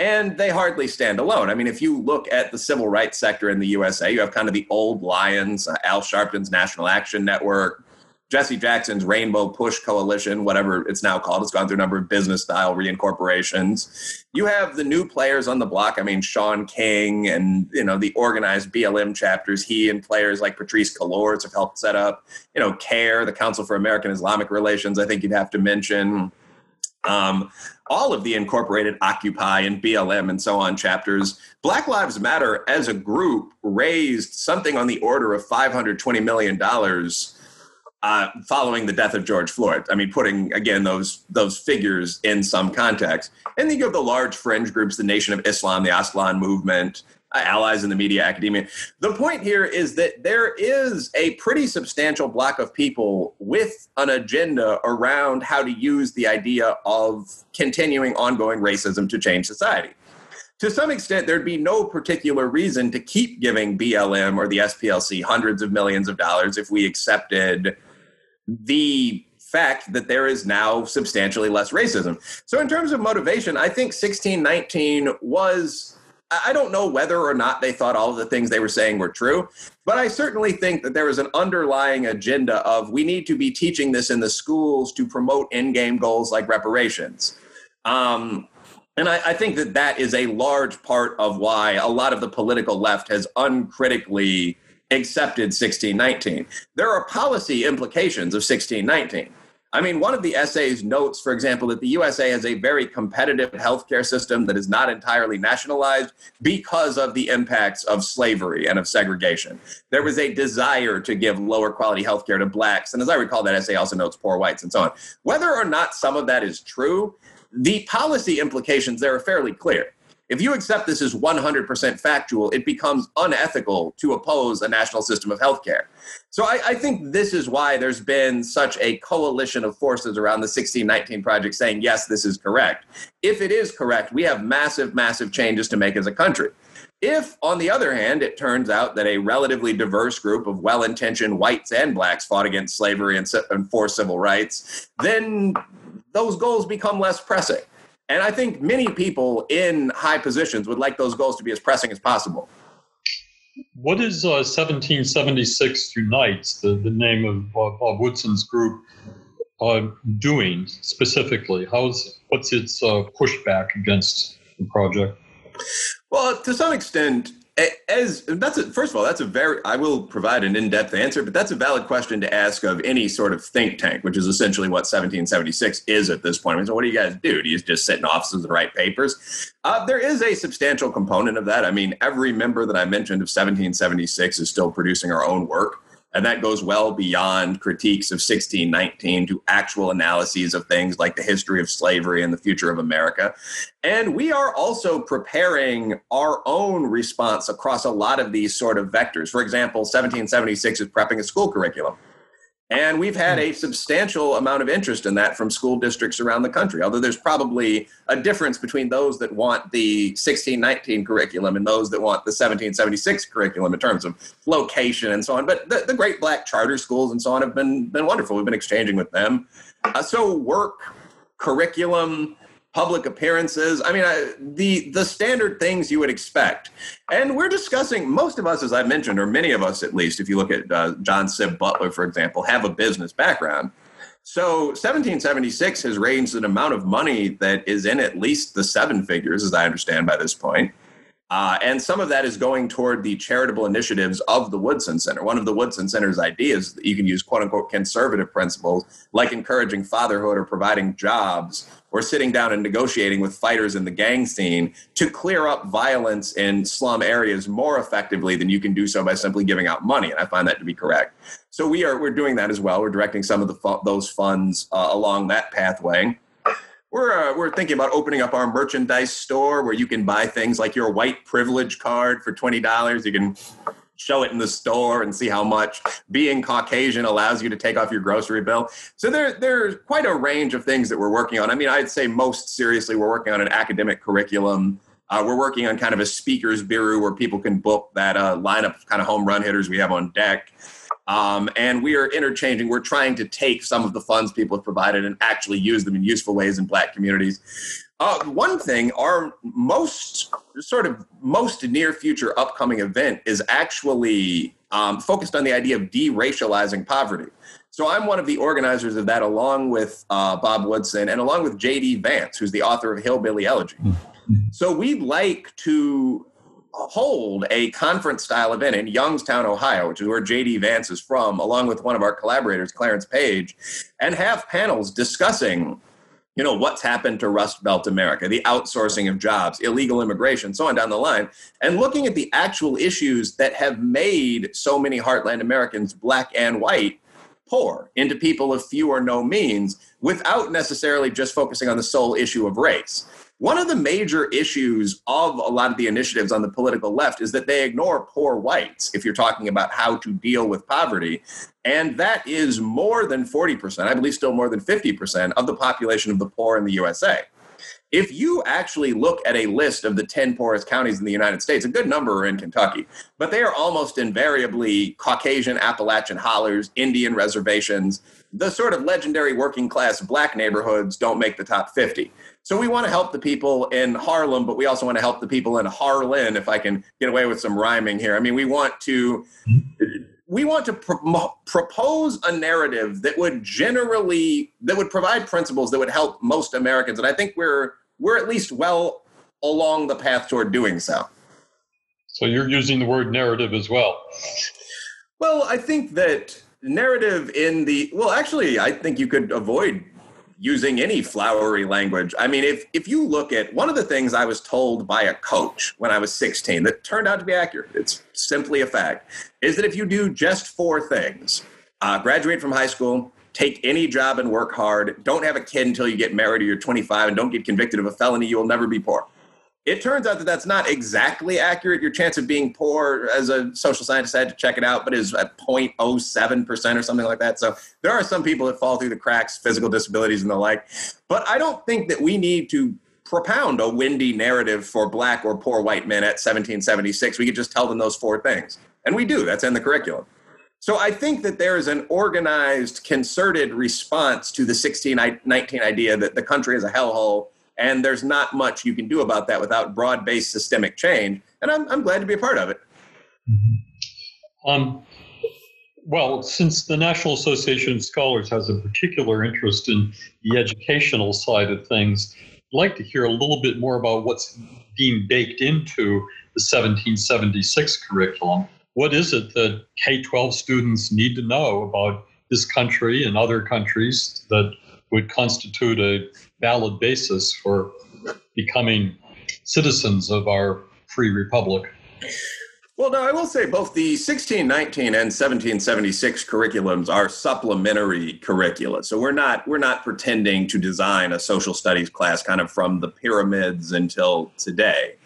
And they hardly stand alone. I mean, if you look at the civil rights sector in the USA, you have kind of the old lions, uh, Al Sharpton's National Action Network, Jesse Jackson's Rainbow Push Coalition, whatever it's now called, it's gone through a number of business style reincorporations. You have the new players on the block. I mean, Shaun King and, you know, the organized BLM chapters. He and players like Patrisse Cullors have helped set up, you know, CAIR, the Council for American Islamic Relations, I think you'd have to mention. Um, all of the incorporated Occupy and BLM and so on chapters. Black Lives Matter as a group raised something on the order of $520 million uh, following the death of George Floyd. I mean, putting again those those figures in some context. And then you have the large fringe groups, the Nation of Islam, the Aslan movement, uh, allies in the media, academia. The point here is that there is a pretty substantial block of people with an agenda around how to use the idea of continuing ongoing racism to change society. To some extent, there'd be no particular reason to keep giving BLM or the SPLC hundreds of millions of dollars if we accepted the fact that there is now substantially less racism. So, in terms of motivation, I think 1619 was. I don't know whether or not they thought all of the things they were saying were true, but I certainly think that there was an underlying agenda of we need to be teaching this in the schools to promote in game goals like reparations. Um, and I, I, think that that is a large part of why a lot of the political left has uncritically accepted 1619. There are policy implications of 1619. I mean, one of the essays notes, for example, that the USA has a very competitive healthcare system that is not entirely nationalized because of the impacts of slavery and of segregation. There was a desire to give lower quality healthcare to blacks. And as I recall, that essay also notes poor whites and so on. Whether or not some of that is true, the policy implications there are fairly clear. If you accept this as 100% factual, it becomes unethical to oppose a national system of healthcare. So I, I, think this is why there's been such a coalition of forces around the 1619 project saying, yes, this is correct. If it is correct, we have massive, massive changes to make as a country. If, on the other hand, it turns out that a relatively diverse group of well intentioned whites and blacks fought against slavery and, and for civil rights, then those goals become less pressing. And I think many people in high positions would like those goals to be as pressing as possible. What is uh, 1776 Unites, the, the name of uh, Bob Woodson's group, uh, doing specifically? How's what's its uh, pushback against the project? Well, to some extent, as that's a, first of all that's a very i will provide an in-depth answer but that's a valid question to ask of any sort of think tank which is essentially what 1776 is at this point. I mean, so what do you guys do? Do you just sit in offices and write papers? Uh, there is a substantial component of that. I mean every member that i mentioned of 1776 is still producing our own work and that goes well beyond critiques of 1619 to actual analyses of things like the history of slavery and the future of America. And we are also preparing our own response across a lot of these sort of vectors. For example, 1776 is prepping a school curriculum. And we've had a substantial amount of interest in that from school districts around the country, although there's probably a difference between those that want the 1619 curriculum and those that want the 1776 curriculum in terms of location and so on. But the, the great black charter schools and so on have been, been wonderful. We've been exchanging with them. Uh, so, work, curriculum, public appearances. I mean, I, the the standard things you would expect. And we're discussing most of us, as I mentioned, or many of us at least, if you look at uh, John Sib Butler, for example, have a business background. So 1776 has raised an amount of money that is in at least the seven figures, as I understand by this point. Uh, and some of that is going toward the charitable initiatives of the Woodson Center. One of the Woodson Center's ideas that you can use quote unquote conservative principles like encouraging fatherhood or providing jobs or sitting down and negotiating with fighters in the gang scene to clear up violence in slum areas more effectively than you can do so by simply giving out money. And I find that to be correct. So we are we're doing that as well. We're directing some of the those funds uh, along that pathway. We're, uh, we're thinking about opening up our merchandise store where you can buy things like your white privilege card for $20. You can show it in the store and see how much being Caucasian allows you to take off your grocery bill. So there, there's quite a range of things that we're working on. I mean, I'd say most seriously, we're working on an academic curriculum. Uh, we're working on kind of a speakers bureau where people can book that uh, lineup of kind of home run hitters we have on deck. Um, and we are interchanging. We're trying to take some of the funds people have provided and actually use them in useful ways in Black communities. Uh, one thing, our most sort of most near future upcoming event is actually um, focused on the idea of deracializing poverty. So I'm one of the organizers of that, along with uh, Bob Woodson and along with J.D. Vance, who's the author of Hillbilly Elegy. Mm-hmm. So we'd like to hold a conference style event in Youngstown, Ohio, which is where JD Vance is from, along with one of our collaborators, Clarence Page, and have panels discussing you know what's happened to rust belt america the outsourcing of jobs illegal immigration so on down the line and looking at the actual issues that have made so many heartland americans black and white poor into people of few or no means without necessarily just focusing on the sole issue of race One of the major issues of a lot of the initiatives on the political left is that they ignore poor whites if you're talking about how to deal with poverty. And that is more than 40%, I believe still more than 50% of the population of the poor in the USA. If you actually look at a list of the 10 poorest counties in the United States, a good number are in Kentucky, but they are almost invariably Caucasian Appalachian hollers, Indian reservations. The sort of legendary working class black neighborhoods don't make the top 50. So we want to help the people in Harlem, but we also want to help the people in Harlan, if I can get away with some rhyming here. I mean, we want to we want to propose a narrative that would generally that would provide principles that would help most Americans, and I think we're we're at least well along the path toward doing so. So you're using the word narrative as well. Well, I think that narrative in the well, actually, I think you could avoid using any flowery language. I mean, if if you look at one of the things I was told by a coach when I was 16 that turned out to be accurate, it's simply a fact, is that if you do just four things, uh, graduate from high school, take any job and work hard, don't have a kid until you get married or you're 25, and don't get convicted of a felony, you will never be poor. It turns out that that's not exactly accurate. Your chance of being poor, as a social scientist, I had to check it out, but is at 0.07% or something like that. So there are some people that fall through the cracks, physical disabilities and the like. But I don't think that we need to propound a windy narrative for black or poor white men at 1776. We could just tell them those four things. And we do, that's in the curriculum. So I think that there is an organized, concerted response to the 1619 idea that the country is a hellhole and there's not much you can do about that without broad based systemic change. And I'm, I'm glad to be a part of it. Mm-hmm. Um, well, since the National Association of Scholars has a particular interest in the educational side of things, I'd like to hear a little bit more about what's being baked into the 1776 curriculum. What is it that K 12 students need to know about this country and other countries that would constitute a valid basis for becoming citizens of our free republic. Well, no, I will say both the 1619 and 1776 curriculums are supplementary curricula. So we're not we're not pretending to design a social studies class kind of from the pyramids until today.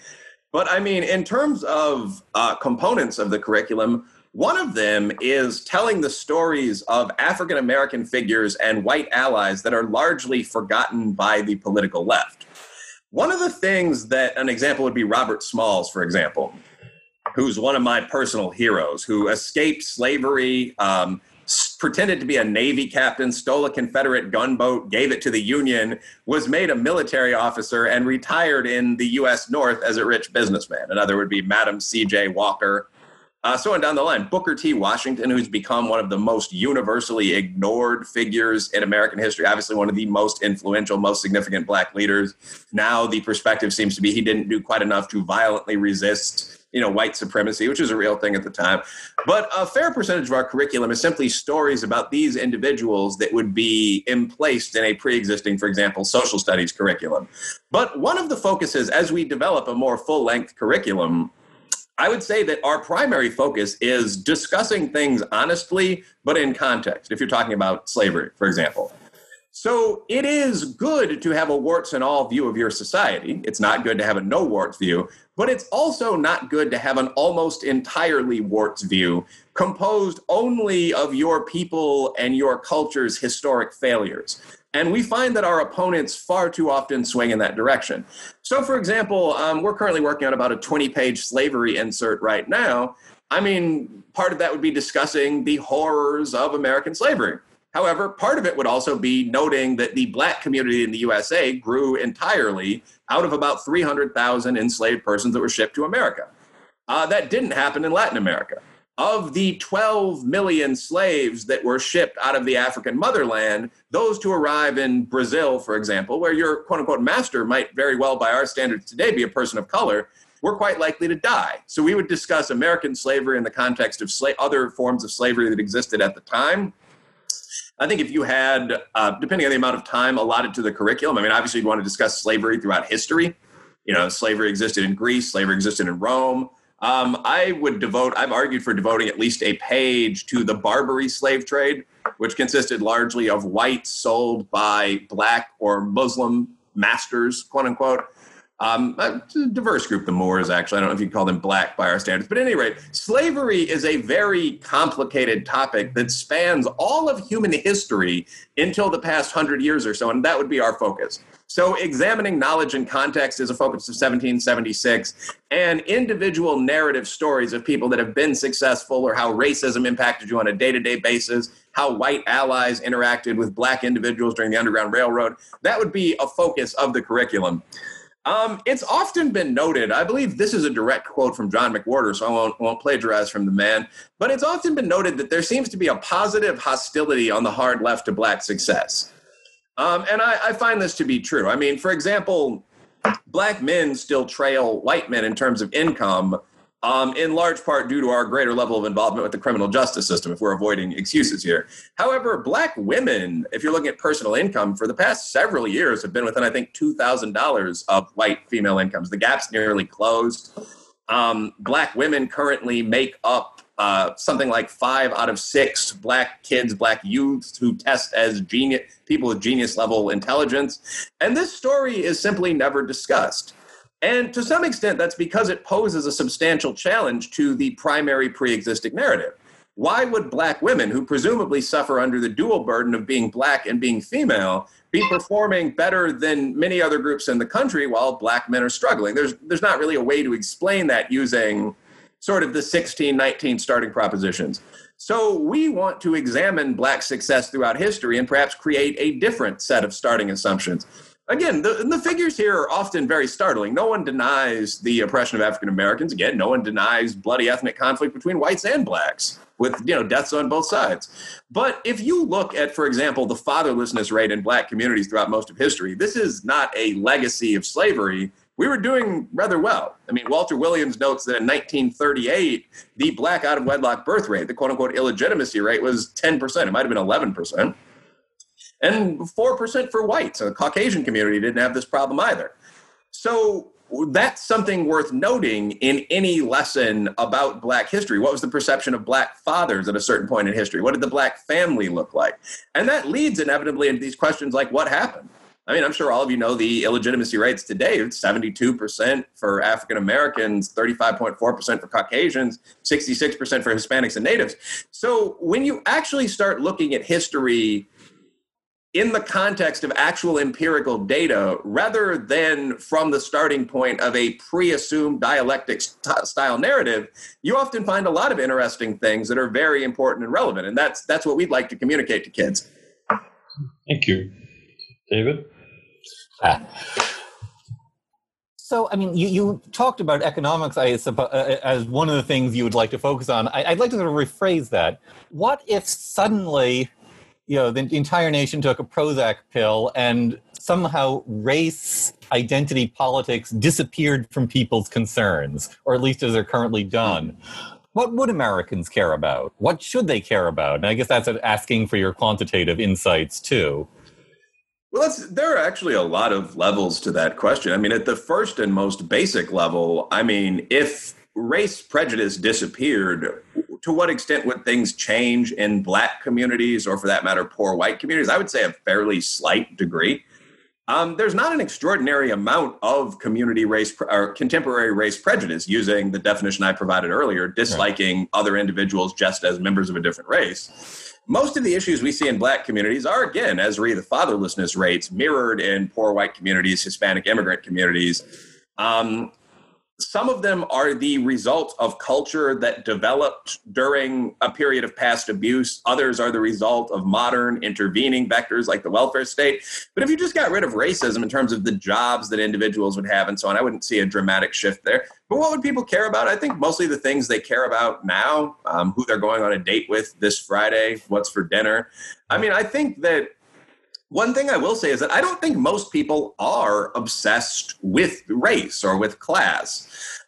But I mean, in terms of uh, components of the curriculum, one of them is telling the stories of African American figures and white allies that are largely forgotten by the political left. One of the things that an example would be Robert Smalls, for example, who's one of my personal heroes, who escaped slavery, um, pretended to be a Navy captain, stole a Confederate gunboat, gave it to the Union, was made a military officer, and retired in the U.S. North as a rich businessman. Another would be Madam C.J. Walker, uh, so on down the line, Booker T. Washington, who's become one of the most universally ignored figures in American history, obviously one of the most influential, most significant black leaders. Now the perspective seems to be he didn't do quite enough to violently resist you know white supremacy which was a real thing at the time but a fair percentage of our curriculum is simply stories about these individuals that would be emplaced in a pre-existing for example social studies curriculum but one of the focuses as we develop a more full-length curriculum I would say that our primary focus is discussing things honestly, but in context. If you're talking about slavery, for example. So it is good to have a warts and all view of your society. It's not good to have a no warts view, but it's also not good to have an almost entirely warts view composed only of your people and your culture's historic failures. And we find that our opponents far too often swing in that direction. So, for example, um, we're currently working on about a 20 page slavery insert right now. I mean, part of that would be discussing the horrors of American slavery. However, part of it would also be noting that the black community in the USA grew entirely out of about 300,000 enslaved persons that were shipped to America. Uh, that didn't happen in Latin America of the 12 million slaves that were shipped out of the African motherland, those to arrive in Brazil, for example, where your quote unquote master might very well, by our standards today, be a person of color, were quite likely to die. So we would discuss American slavery in the context of sla- other forms of slavery that existed at the time. I think if you had, uh, depending on the amount of time allotted to the curriculum, I mean, obviously you'd want to discuss slavery throughout history. You know, slavery existed in Greece, slavery existed in Rome. Um, I would devote, I've argued for devoting at least a page to the Barbary slave trade, which consisted largely of whites sold by black or Muslim masters, quote unquote. um, a diverse group, the Moors, actually. I don't know if you call them black by our standards. But at any rate, slavery is a very complicated topic that spans all of human history until the past hundred years or so, and that would be our focus. So, examining knowledge and context is a focus of 1776, and individual narrative stories of people that have been successful or how racism impacted you on a day to day basis, how white allies interacted with black individuals during the Underground Railroad. That would be a focus of the curriculum. Um, it's often been noted, I believe this is a direct quote from John McWhorter, so I won't, won't plagiarize from the man, but it's often been noted that there seems to be a positive hostility on the hard left to black success. Um, and I, I find this to be true. I mean, for example, black men still trail white men in terms of income, um, in large part due to our greater level of involvement with the criminal justice system, if we're avoiding excuses here. However, black women, if you're looking at personal income, for the past several years have been within, I think, $2,000 of white female incomes. The gap's nearly closed. Um, black women currently make up uh, something like five out of six black kids, black youths who test as genius people with genius level intelligence. And this story is simply never discussed. And to some extent, that's because it poses a substantial challenge to the primary pre existing narrative. Why would black women, who presumably suffer under the dual burden of being black and being female, be performing better than many other groups in the country while black men are struggling? There's, there's not really a way to explain that using sort of the 16, 19 starting propositions. So we want to examine black success throughout history and perhaps create a different set of starting assumptions. Again, the, the figures here are often very startling. No one denies the oppression of African Americans. Again, no one denies bloody ethnic conflict between whites and blacks with you know deaths on both sides. But if you look at, for example, the fatherlessness rate in black communities throughout most of history, this is not a legacy of slavery we were doing rather well. I mean, Walter Williams notes that in 1938, the black out of wedlock birth rate, the quote unquote illegitimacy rate, was 10%. It might have been 11%. And 4% for whites. So the Caucasian community didn't have this problem either. So that's something worth noting in any lesson about black history. What was the perception of black fathers at a certain point in history? What did the black family look like? And that leads inevitably into these questions like what happened? I mean, I'm sure all of you know the illegitimacy rates today. It's 72% for African Americans, 35.4% for Caucasians, 66% for Hispanics and natives. So when you actually start looking at history in the context of actual empirical data, rather than from the starting point of a pre assumed dialectic st- style narrative, you often find a lot of interesting things that are very important and relevant. And that's, that's what we'd like to communicate to kids. Thank you. David? So, I mean, you, you talked about economics I suppose, uh, as one of the things you would like to focus on. I, would like to sort of rephrase that. What if suddenly, you know, the entire nation took a Prozac pill and somehow race identity politics disappeared from people's concerns, or at least as they're currently done? What would Americans care about? What should they care about? And I guess that's asking for your quantitative insights too. Well, there are actually a lot of levels to that question. I mean, at the first and most basic level, I mean, if race prejudice disappeared, to what extent would things change in black communities or, for that matter, poor white communities? I would say a fairly slight degree. Um, there's not an extraordinary amount of community race or contemporary race prejudice using the definition I provided earlier, disliking right. other individuals just as members of a different race most of the issues we see in black communities are again as re the fatherlessness rates mirrored in poor white communities hispanic immigrant communities. Um, some of them are the result of culture that developed during a period of past abuse. Others are the result of modern intervening vectors like the welfare state. But if you just got rid of racism in terms of the jobs that individuals would have and so on, I wouldn't see a dramatic shift there. But what would people care about? I think mostly the things they care about now um, who they're going on a date with this Friday, what's for dinner. I mean, I think that one thing I will say is that I don't think most people are obsessed with race or with class.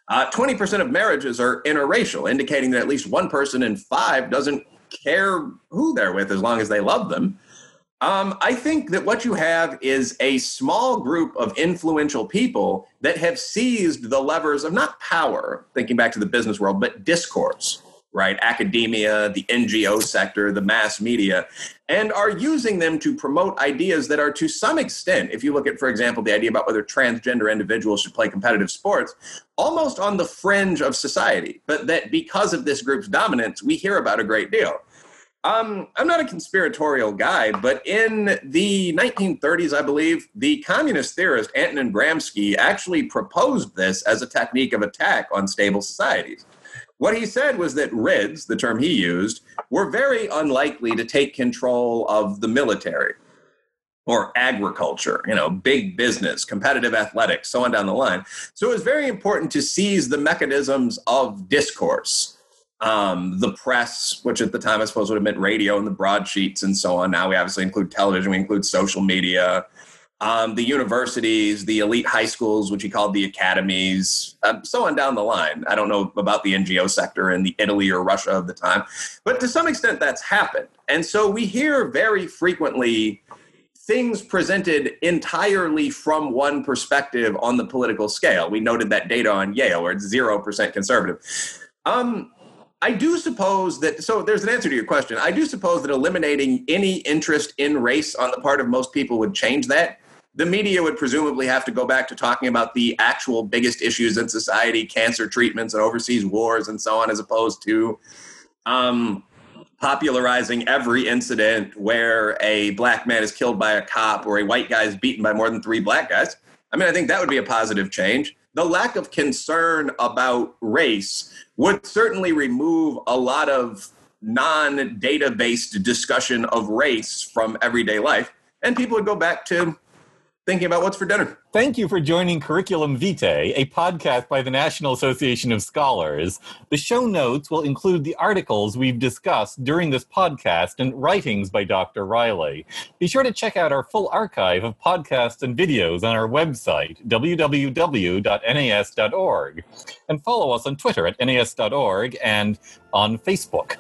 Uh, 20% of marriages are interracial, indicating that at least one person in five doesn't care who they're with as long as they love them. Um, I think that what you have is a small group of influential people that have seized the levers of not power, thinking back to the business world, but discourse right? Academia, the NGO sector, the mass media, and are using them to promote ideas that are to some extent, if you look at, for example, the idea about whether transgender individuals should play competitive sports, almost on the fringe of society, but that because of this group's dominance, we hear about a great deal. Um, I'm not a conspiratorial guy, but in the 1930s, I believe, the communist theorist Antonin Gramsci actually proposed this as a technique of attack on stable societies. What he said was that RIDs, the term he used, were very unlikely to take control of the military or agriculture, you know, big business, competitive athletics, so on down the line. So it was very important to seize the mechanisms of discourse. Um, the press, which at the time I suppose would have meant radio and the broadsheets and so on. Now we obviously include television, we include social media, um, the universities, the elite high schools, which he called the academies, um, so on down the line. I don't know about the NGO sector in the Italy or Russia of the time, but to some extent that's happened. And so we hear very frequently things presented entirely from one perspective on the political scale. We noted that data on Yale, where it's 0% conservative. Um, I do suppose that, so there's an answer to your question. I do suppose that eliminating any interest in race on the part of most people would change that the media would presumably have to go back to talking about the actual biggest issues in society cancer treatments and overseas wars and so on as opposed to um, popularizing every incident where a black man is killed by a cop or a white guy is beaten by more than three black guys. I mean i think that would be a positive change. The lack of concern about race would certainly remove a lot of non-data based discussion of race from everyday life and people would go back to thinking about what's for dinner. Thank you for joining Curriculum Vitae, a podcast by the National Association of Scholars. The show notes will include the articles we've discussed during this podcast and writings by Dr. Reilly. Be sure to check out our full archive of podcasts and videos on our website, www.nas.org, and follow us on Twitter at nas.org and on Facebook.